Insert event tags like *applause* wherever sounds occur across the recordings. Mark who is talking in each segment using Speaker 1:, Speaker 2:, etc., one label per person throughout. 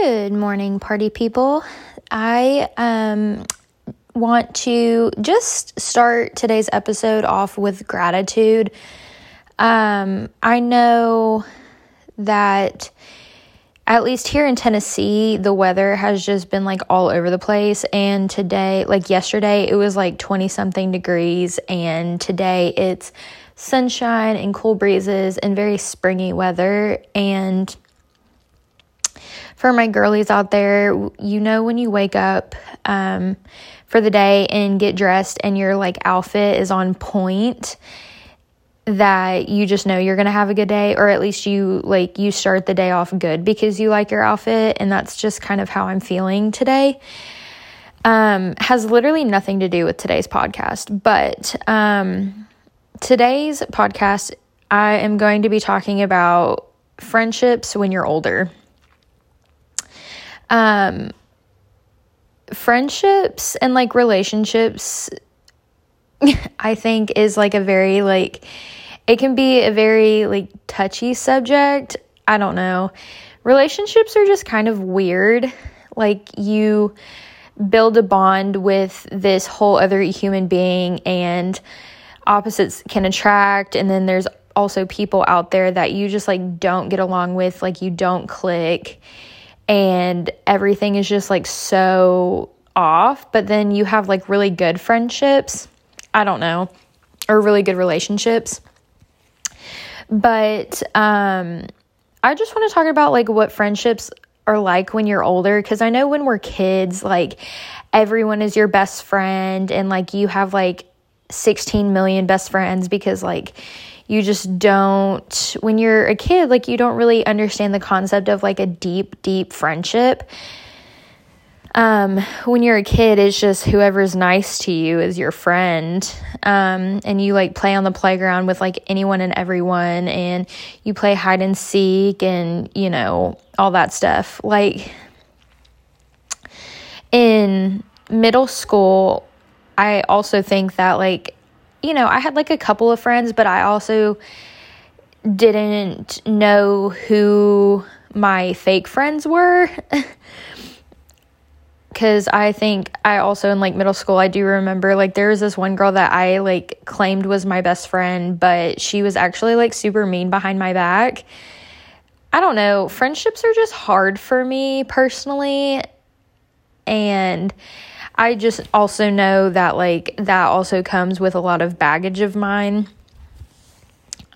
Speaker 1: Good morning, party people. I um, want to just start today's episode off with gratitude. Um, I know that at least here in Tennessee, the weather has just been like all over the place. And today, like yesterday, it was like 20 something degrees, and today it's sunshine and cool breezes and very springy weather. And for my girlies out there, you know, when you wake up um, for the day and get dressed and your like outfit is on point, that you just know you're going to have a good day, or at least you like you start the day off good because you like your outfit. And that's just kind of how I'm feeling today. Um, has literally nothing to do with today's podcast, but um, today's podcast, I am going to be talking about friendships when you're older. Um, friendships and like relationships, *laughs* I think, is like a very like, it can be a very like touchy subject. I don't know. Relationships are just kind of weird. Like, you build a bond with this whole other human being, and opposites can attract. And then there's also people out there that you just like don't get along with, like, you don't click and everything is just like so off, but then you have like really good friendships. I don't know, or really good relationships. But um I just want to talk about like what friendships are like when you're older because I know when we're kids like everyone is your best friend and like you have like 16 million best friends because like you just don't when you're a kid like you don't really understand the concept of like a deep deep friendship. Um, when you're a kid it's just whoever's nice to you is your friend. Um, and you like play on the playground with like anyone and everyone and you play hide and seek and you know all that stuff. Like in middle school i also think that like you know, I had like a couple of friends, but I also didn't know who my fake friends were. *laughs* Cause I think I also in like middle school, I do remember like there was this one girl that I like claimed was my best friend, but she was actually like super mean behind my back. I don't know. Friendships are just hard for me personally. And I just also know that like that also comes with a lot of baggage of mine.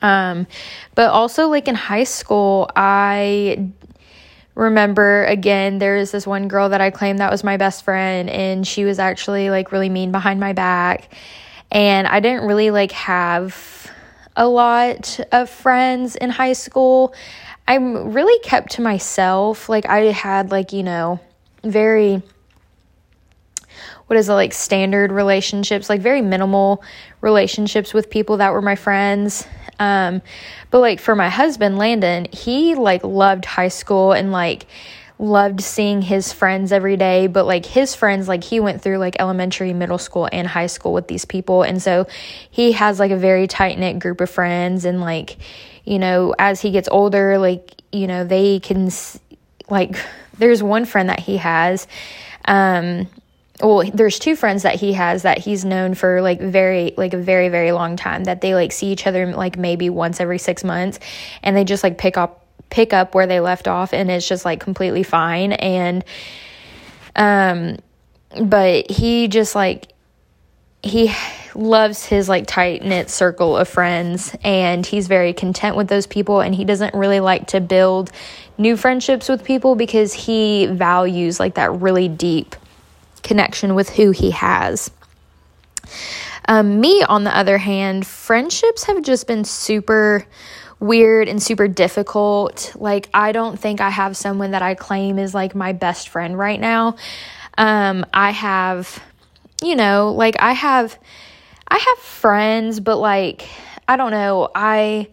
Speaker 1: Um, but also like in high school, I remember again there's this one girl that I claimed that was my best friend and she was actually like really mean behind my back and I didn't really like have a lot of friends in high school. I'm really kept to myself. Like I had like, you know, very what is it like standard relationships, like very minimal relationships with people that were my friends. Um, but like for my husband, Landon, he like loved high school and like loved seeing his friends every day. But like his friends like he went through like elementary middle school and high school with these people. And so he has like a very tight knit group of friends. And like you know as he gets older like you know they can like *laughs* there's one friend that he has um well there's two friends that he has that he's known for like very like a very very long time that they like see each other like maybe once every 6 months and they just like pick up pick up where they left off and it's just like completely fine and um but he just like he loves his like tight knit circle of friends and he's very content with those people and he doesn't really like to build new friendships with people because he values like that really deep connection with who he has. Um, me, on the other hand, friendships have just been super weird and super difficult. Like, I don't think I have someone that I claim is like my best friend right now. Um, I have, you know, like I have, I have friends, but like, I don't know, I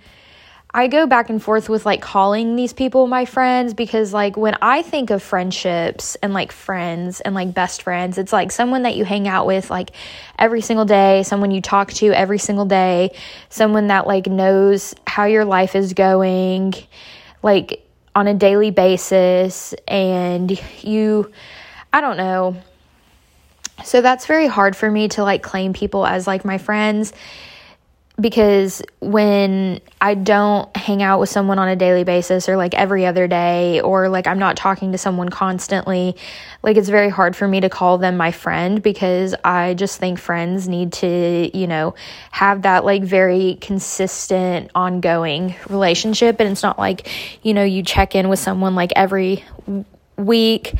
Speaker 1: I go back and forth with like calling these people my friends because like when I think of friendships and like friends and like best friends, it's like someone that you hang out with like every single day, someone you talk to every single day, someone that like knows how your life is going, like on a daily basis and you I don't know. So that's very hard for me to like claim people as like my friends because when I don't hang out with someone on a daily basis or like every other day or like I'm not talking to someone constantly, like it's very hard for me to call them my friend because I just think friends need to, you know, have that like very consistent ongoing relationship. And it's not like, you know, you check in with someone like every week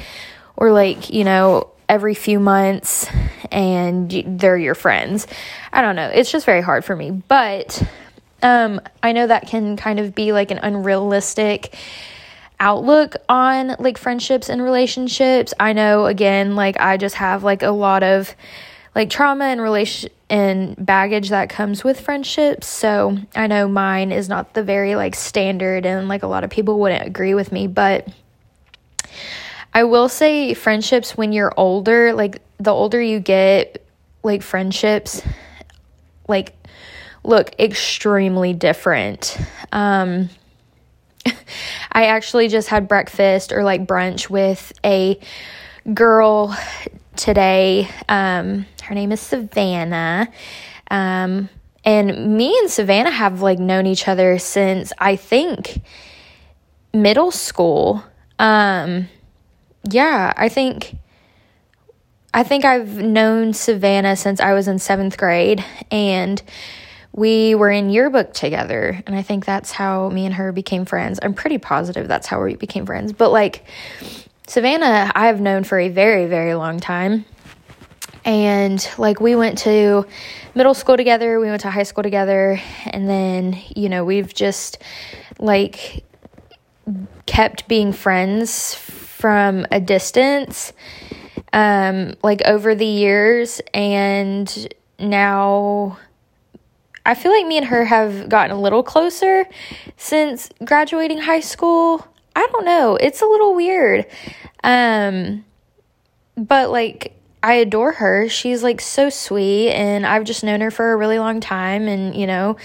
Speaker 1: or like, you know, every few months and they're your friends. I don't know. It's just very hard for me. But um, I know that can kind of be like an unrealistic outlook on like friendships and relationships. I know again like I just have like a lot of like trauma and relation and baggage that comes with friendships. So, I know mine is not the very like standard and like a lot of people wouldn't agree with me, but I will say friendships when you're older, like the older you get, like friendships like look extremely different. Um *laughs* I actually just had breakfast or like brunch with a girl today. Um her name is Savannah. Um and me and Savannah have like known each other since I think middle school. Um yeah, I think I think I've known Savannah since I was in seventh grade, and we were in yearbook together. And I think that's how me and her became friends. I'm pretty positive that's how we became friends. But like Savannah, I've known for a very, very long time. And like we went to middle school together, we went to high school together, and then, you know, we've just like kept being friends from a distance um like over the years and now I feel like me and her have gotten a little closer since graduating high school. I don't know. It's a little weird. Um but like I adore her. She's like so sweet and I've just known her for a really long time and you know,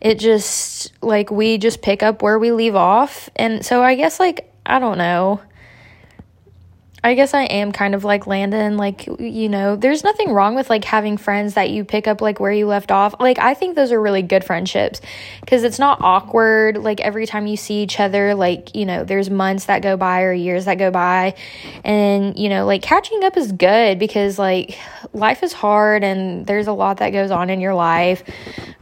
Speaker 1: it just like we just pick up where we leave off. And so I guess like I don't know. I guess I am kind of like Landon. Like, you know, there's nothing wrong with like having friends that you pick up like where you left off. Like, I think those are really good friendships because it's not awkward. Like, every time you see each other, like, you know, there's months that go by or years that go by. And, you know, like catching up is good because like life is hard and there's a lot that goes on in your life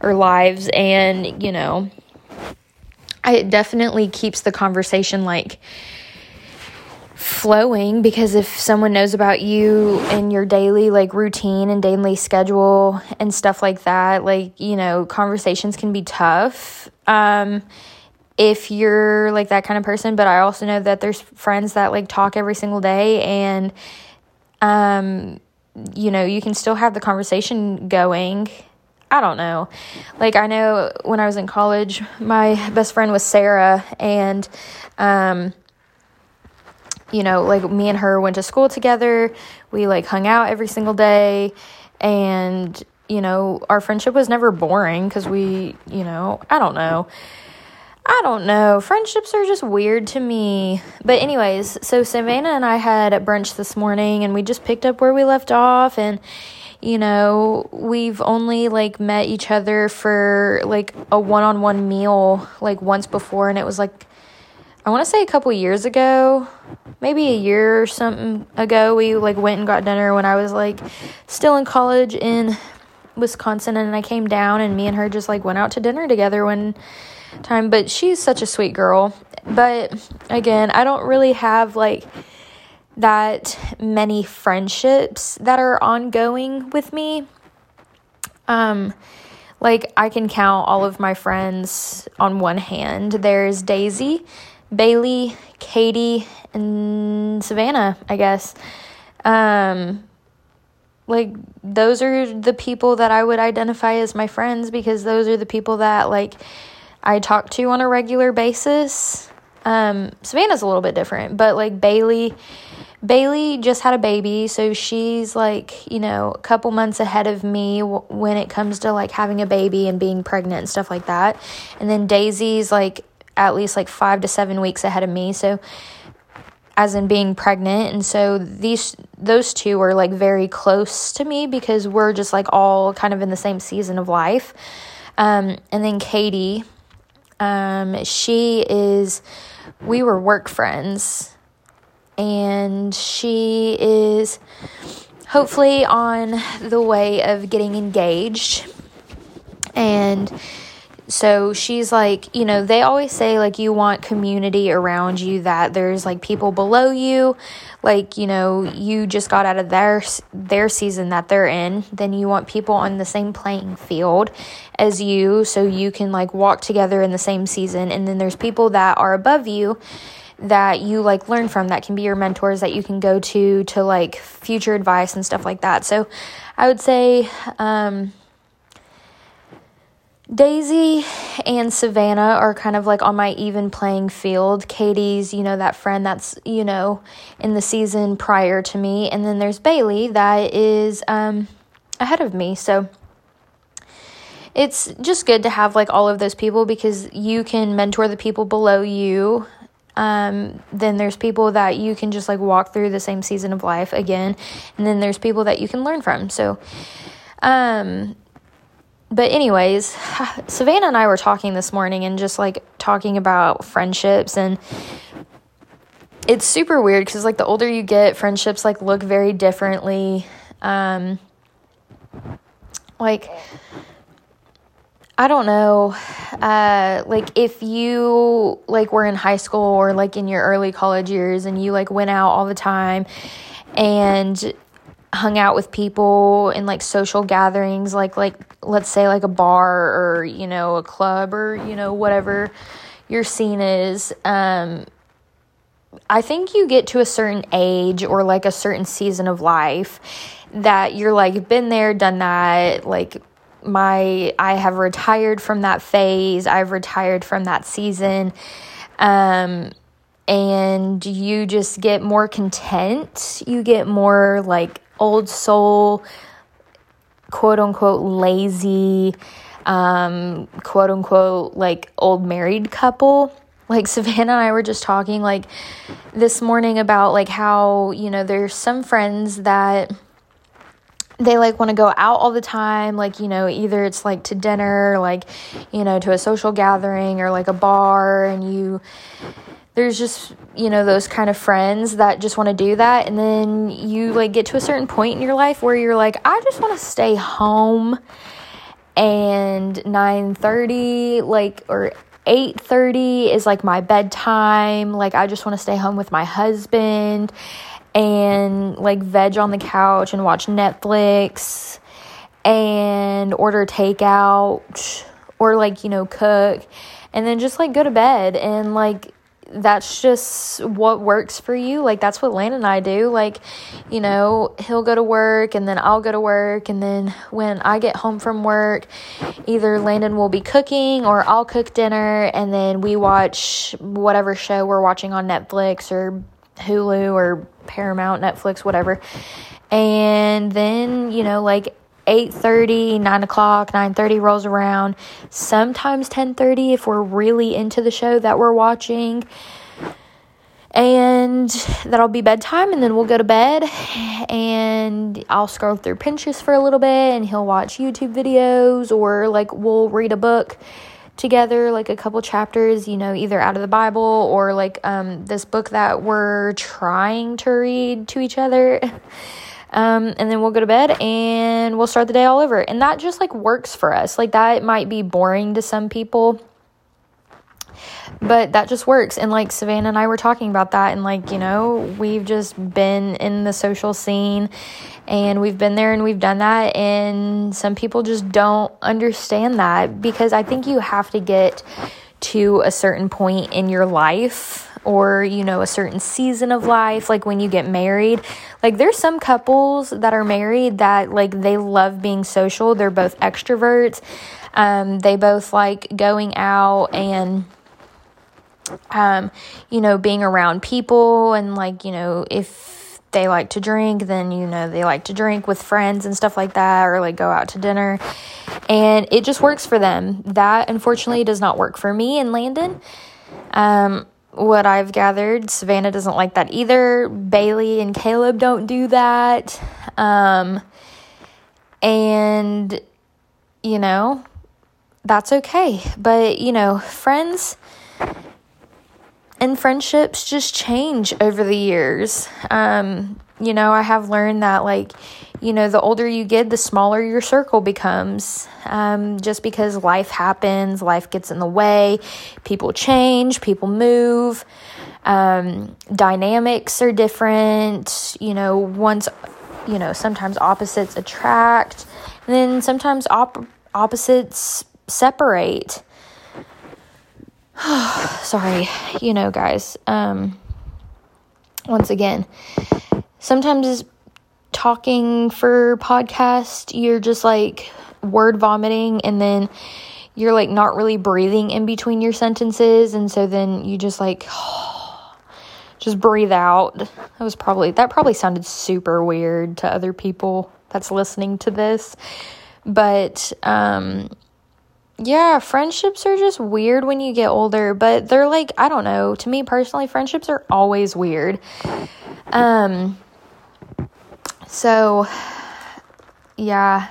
Speaker 1: or lives. And, you know, it definitely keeps the conversation like, flowing because if someone knows about you and your daily like routine and daily schedule and stuff like that like you know conversations can be tough um if you're like that kind of person but i also know that there's friends that like talk every single day and um you know you can still have the conversation going I don't know. Like I know when I was in college, my best friend was Sarah and um you know, like me and her went to school together. We like hung out every single day and you know, our friendship was never boring because we, you know, I don't know. I don't know. Friendships are just weird to me. But, anyways, so Savannah and I had brunch this morning and we just picked up where we left off. And, you know, we've only like met each other for like a one on one meal like once before. And it was like I want to say a couple years ago, maybe a year or something ago, we like went and got dinner when I was like still in college in Wisconsin and I came down and me and her just like went out to dinner together one time, but she's such a sweet girl. But again, I don't really have like that many friendships that are ongoing with me. Um like I can count all of my friends on one hand. There's Daisy Bailey, Katie, and Savannah, I guess. Um, like those are the people that I would identify as my friends because those are the people that like I talk to on a regular basis. Um, Savannah's a little bit different, but like Bailey, Bailey just had a baby, so she's like, you know, a couple months ahead of me w- when it comes to like having a baby and being pregnant and stuff like that. And then Daisy's like at least like five to seven weeks ahead of me. So, as in being pregnant. And so these, those two are like very close to me because we're just like all kind of in the same season of life. Um, and then Katie, um, she is, we were work friends and she is hopefully on the way of getting engaged. And so she's like, you know, they always say like you want community around you that there's like people below you, like, you know, you just got out of their their season that they're in, then you want people on the same playing field as you so you can like walk together in the same season. And then there's people that are above you that you like learn from that can be your mentors that you can go to to like future advice and stuff like that. So I would say um, Daisy and Savannah are kind of like on my even playing field. Katie's, you know, that friend that's, you know, in the season prior to me. And then there's Bailey that is um, ahead of me. So it's just good to have like all of those people because you can mentor the people below you um, then there's people that you can just like walk through the same season of life again. And then there's people that you can learn from. So, um, but anyways, *sighs* Savannah and I were talking this morning and just like talking about friendships and it's super weird because like the older you get, friendships like look very differently. Um, like I don't know. Uh, like if you like were in high school or like in your early college years and you like went out all the time and hung out with people in like social gatherings like like let's say like a bar or you know a club or you know whatever your scene is um I think you get to a certain age or like a certain season of life that you're like been there done that like my I have retired from that phase. I've retired from that season. Um and you just get more content. You get more like old soul quote unquote lazy um quote unquote like old married couple. Like Savannah and I were just talking like this morning about like how, you know, there's some friends that they like want to go out all the time like you know either it's like to dinner like you know to a social gathering or like a bar and you there's just you know those kind of friends that just want to do that and then you like get to a certain point in your life where you're like I just want to stay home and 9:30 like or 8:30 is like my bedtime like I just want to stay home with my husband and like veg on the couch and watch Netflix and order takeout or like, you know, cook and then just like go to bed and like that's just what works for you. Like that's what Landon and I do. Like, you know, he'll go to work and then I'll go to work and then when I get home from work, either Landon will be cooking or I'll cook dinner and then we watch whatever show we're watching on Netflix or Hulu or Paramount, Netflix, whatever. And then, you know, like 8.30 9 o'clock 9.30 rolls around. Sometimes 10.30 if we're really into the show that we're watching. And that'll be bedtime and then we'll go to bed. And i'll scroll through pinterest for a little bit and he'll watch youtube videos or like we'll read a book together like a couple chapters you know either out of the bible or like um, this book that we're trying to read to each other *laughs* um, and then we'll go to bed and we'll start the day all over. And that just like works for us. Like that might be boring to some people but that just works. And like savannah and i were talking about that. And like you know we've just been in the social scene and we've been there and we've done that. And some people just don't understand that because i think you have to get to a certain point in your life or you know a certain season of life like when you get married like there's some couples that are married that like they love being social they're both extroverts um, they both like going out and um, you know, being around people and like, you know, if they like to drink, then you know, they like to drink with friends and stuff like that or like go out to dinner. And it just works for them. That unfortunately does not work for me and Landon. Um, what I've gathered, Savannah doesn't like that either. Bailey and Caleb don't do that. Um, and, you know, that's okay. But, you know, friends and friendships just change over the years. Um, you know, I have learned that, like, you know, the older you get, the smaller your circle becomes. Um, just because life happens, life gets in the way, people change, people move, um, dynamics are different. You know, once, you know, sometimes opposites attract, and then sometimes op- opposites separate. *sighs* Sorry, you know, guys. Um, once again, sometimes talking for podcast, you're just like word vomiting and then you're like not really breathing in between your sentences and so then you just like *sighs* just breathe out. That was probably that probably sounded super weird to other people that's listening to this. But um yeah, friendships are just weird when you get older, but they're like, I don't know, to me personally, friendships are always weird. Um so yeah.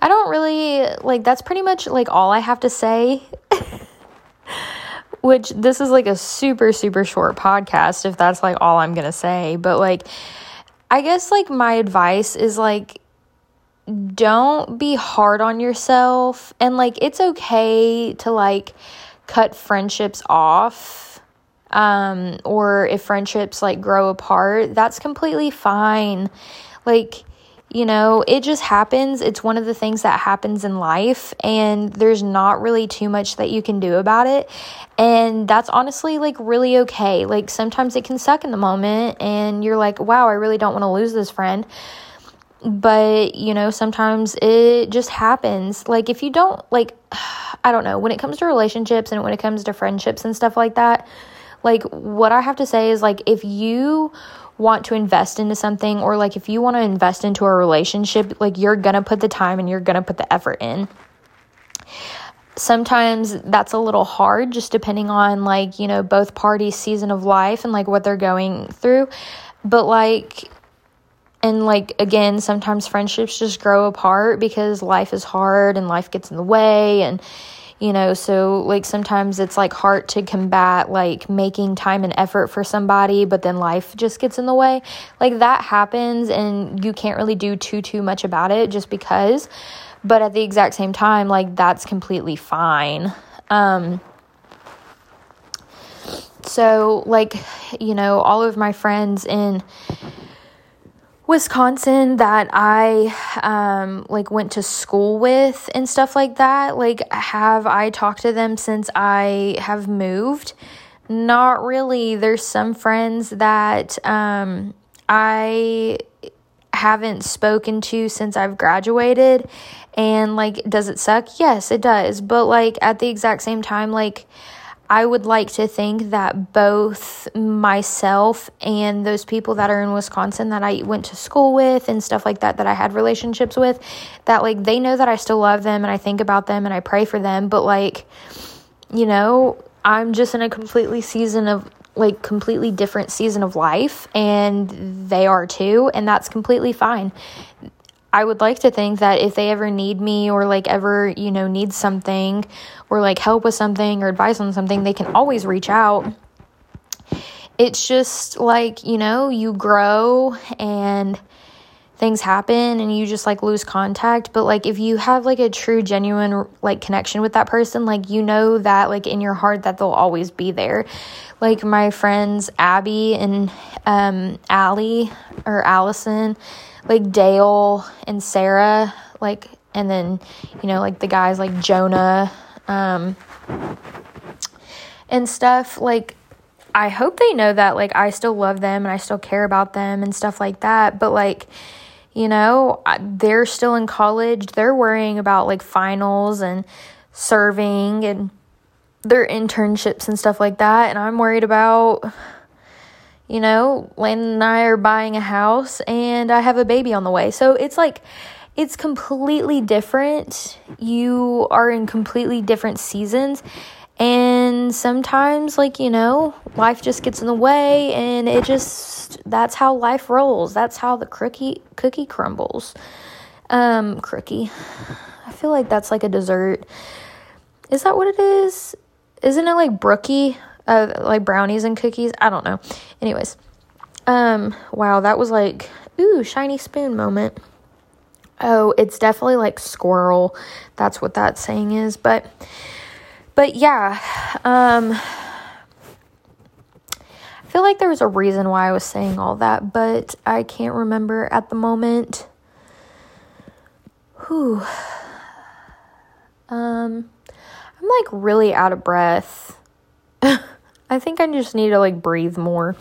Speaker 1: I don't really like that's pretty much like all I have to say. *laughs* Which this is like a super super short podcast if that's like all I'm going to say, but like I guess like my advice is like don't be hard on yourself and like it's okay to like cut friendships off um or if friendships like grow apart that's completely fine. Like you know it just happens. It's one of the things that happens in life and there's not really too much that you can do about it. And that's honestly like really okay. Like sometimes it can suck in the moment and you're like wow i really don't want to lose this friend. But you know sometimes it just happens. Like if you don't like *sighs* i don't know when it comes to relationships and when it comes to friendships and stuff like that like what i have to say is like if you want to invest into something or like if you want to invest into a relationship like you're gonna put the time and you're gonna put the effort in. Sometimes that's a little hard just depending on like you know both parties season of life and like what they're going through. But like and like again sometimes friendships just grow apart because life is hard and life gets in the way and you know so like sometimes it's like hard to combat like making time and effort for somebody but then life just gets in the way. Like that happens and you can't really do too too much about it just because but at the exact same time like that's completely fine. Um so like you know all of my friends in Wisconsin that I um like went to school with and stuff like that. Like have I talked to them since I have moved? Not really. There's some friends that um I haven't spoken to since I've graduated and like does it suck? Yes, it does. But like at the exact same time like I would like to think that both myself and those people that are in Wisconsin that I went to school with and stuff like that, that I had relationships with, that like they know that I still love them and I think about them and I pray for them. But like, you know, I'm just in a completely season of like completely different season of life and they are too. And that's completely fine. I would like to think that if they ever need me or like ever, you know, need something or like help with something or advice on something, they can always reach out. It's just like, you know, you grow and things happen and you just like lose contact but like if you have like a true genuine like connection with that person like you know that like in your heart that they'll always be there like my friends abby and um allie or allison like Dale and Sarah, like, and then, you know, like the guys like Jonah, um, and stuff. Like, I hope they know that, like, I still love them and I still care about them and stuff like that. But, like, you know, they're still in college. They're worrying about like finals and serving and their internships and stuff like that. And I'm worried about you know, Landon and I are buying a house and I have a baby on the way. So it's like, it's completely different. You are in completely different seasons. And sometimes, like, you know, life just gets in the way and it just, that's how life rolls. That's how the cookie, cookie crumbles. Um, crookie. I feel like that's like a dessert. Is that what it is? Isn't it like brookie? Uh, like brownies and cookies? I don't know. Anyways. Um, wow, that was like, ooh, shiny spoon moment. Oh, it's definitely like squirrel. That's what that saying is. But but yeah, um I feel like there was a reason why I was saying all that, but I can't remember at the moment. Whew. Um I'm like really out of breath. *laughs* I think I just need to like breathe more.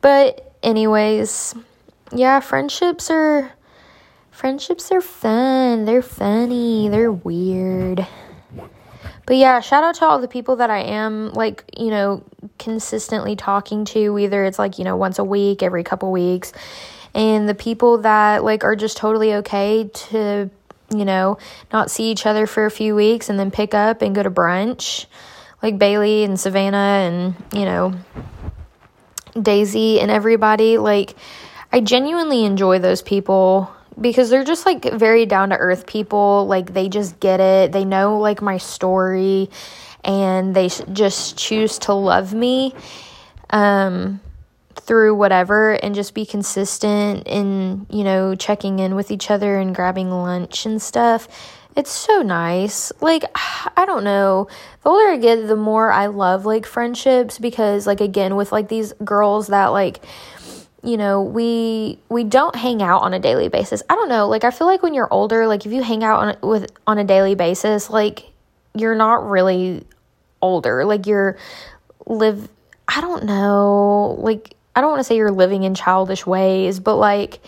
Speaker 1: But anyways, yeah, friendships are friendships are fun. They're funny. They're weird. But yeah, shout out to all the people that I am like, you know, consistently talking to. Either it's like, you know, once a week, every couple weeks. And the people that like are just totally okay to, you know, not see each other for a few weeks and then pick up and go to brunch. Like Bailey and Savannah and, you know, Daisy and everybody. Like, I genuinely enjoy those people because they're just like very down to earth people. Like they just get it. They know like my story and they just choose to love me um through whatever and just be consistent in, you know, checking in with each other and grabbing lunch and stuff. It's so nice. Like, *sighs* I don't know. The older I get, the more I love like friendships because, like, again, with like these girls that like, you know we we don't hang out on a daily basis i don't know like i feel like when you're older like if you hang out on with on a daily basis like you're not really older like you're live i don't know like i don't want to say you're living in childish ways but like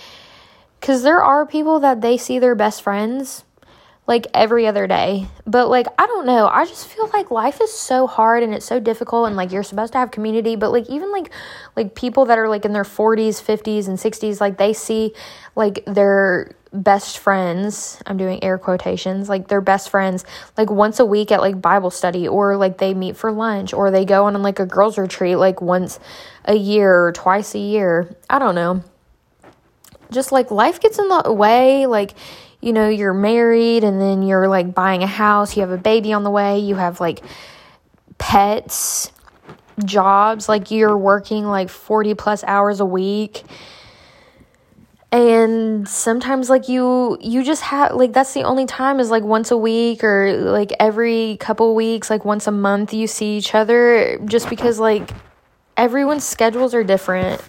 Speaker 1: cuz there are people that they see their best friends like every other day. But like I don't know, I just feel like life is so hard and it's so difficult and like you're supposed to have community, but like even like like people that are like in their 40s, 50s and 60s like they see like their best friends, I'm doing air quotations, like their best friends like once a week at like Bible study or like they meet for lunch or they go on like a girls retreat like once a year or twice a year. I don't know. Just like life gets in the way, like you know, you're married and then you're like buying a house, you have a baby on the way, you have like pets, jobs, like you're working like 40 plus hours a week. And sometimes like you you just have like that's the only time is like once a week or like every couple weeks, like once a month you see each other just because like everyone's schedules are different.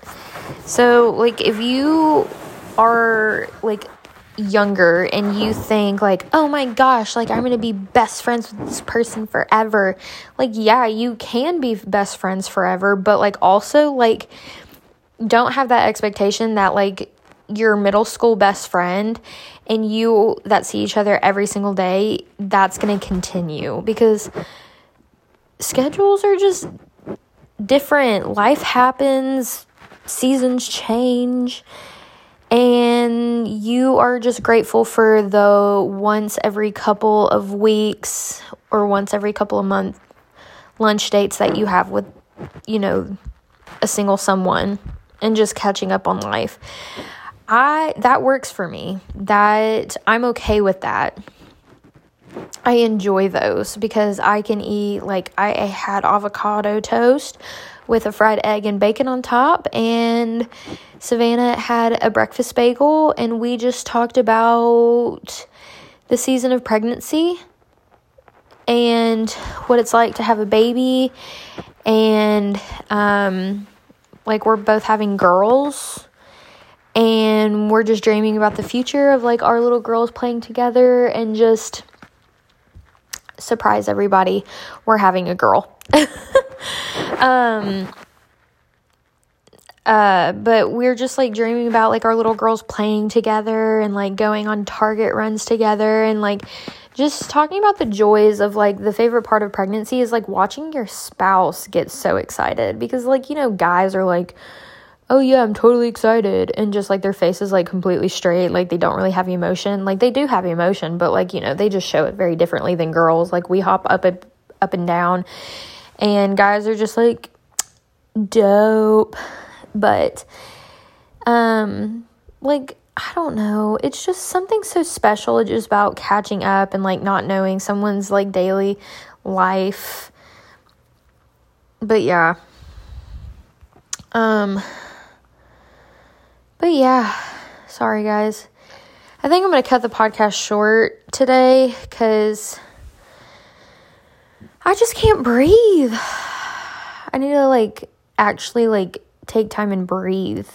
Speaker 1: So like if you are like younger and you think like oh my gosh like i'm gonna be best friends with this person forever. Like yeah you can be best friends forever but like also like don't have that expectation that like your middle school best friend and you that see each other every single day that's gonna continue because schedules are just different. Life happens seasons change and you are just grateful for the once every couple of weeks or once every couple of months lunch dates that you have with you know a single someone and just catching up on life. I that works for me. That i'm okay with that. I enjoy those because i can eat like I had avocado toast with a fried egg and bacon on top. And Savannah had a breakfast bagel, and we just talked about the season of pregnancy and what it's like to have a baby. And um, like, we're both having girls. And we're just dreaming about the future of like our little girls playing together and just surprise everybody. We're having a girl. *laughs* um uh, but we're just like dreaming about like our little girls playing together and like going on Target runs together and like just talking about the joys of like the favorite part of pregnancy is like watching your spouse get so excited because like you know guys are like oh yeah i'm totally excited and just like their face is like completely straight like they don't really have emotion like they do have emotion but like you know they just show it very differently than girls like we hop up and up and down and guys are just like dope. But um like I don't know. It's just something so special it's just about catching up and like not knowing someone's like daily life. But yeah. Um But yeah, sorry guys. I think I'm going to cut the podcast short today cuz I just can't breathe. I need to like actually like take time and breathe.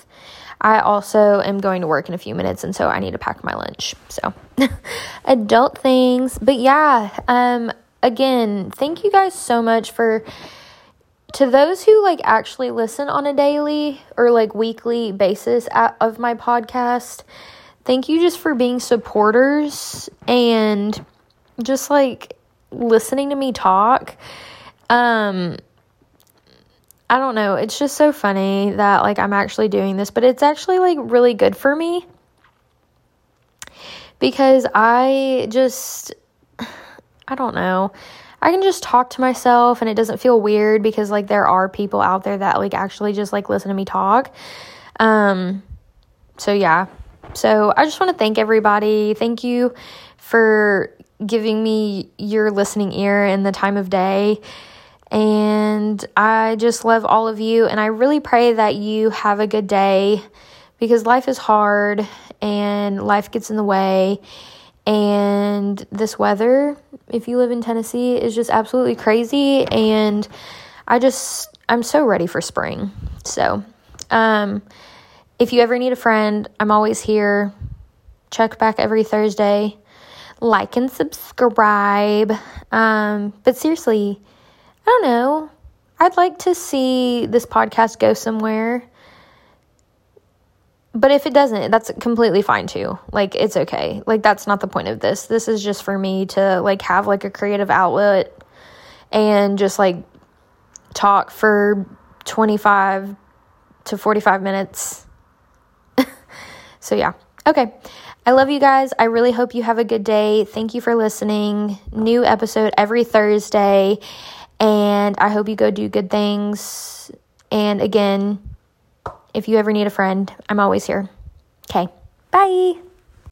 Speaker 1: I also am going to work in a few minutes and so I need to pack my lunch. So *laughs* adult things. But yeah, um again, thank you guys so much for to those who like actually listen on a daily or like weekly basis of my podcast. Thank you just for being supporters and just like listening to me talk. Um I don't know. It's just so funny that like I'm actually doing this, but it's actually like really good for me because I just *sighs* I don't know. I can just talk to myself and it doesn't feel weird because like there are people out there that like actually just like listen to me talk. Um so yeah. So I just want to thank everybody. Thank you for giving me your listening ear in the time of day. And I just love all of you. And I really pray that you have a good day because life is hard and life gets in the way. And this weather, if you live in Tennessee, is just absolutely crazy. And I just, I'm so ready for spring. So, um, if you ever need a friend, I'm always here. Check back every Thursday. Like and subscribe. Um, but seriously, I don't know. I'd like to see this podcast go somewhere. But if it doesn't, that's completely fine too. Like it's okay. Like that's not the point of this. This is just for me to like have like a creative outlet and just like talk for 25 to 45 minutes. *laughs* so yeah. Okay. I love you guys. I really hope you have a good day. Thank you for listening. New episode every Thursday. And I hope you go do good things. And again, if you ever need a friend, I'm always here. Okay, bye.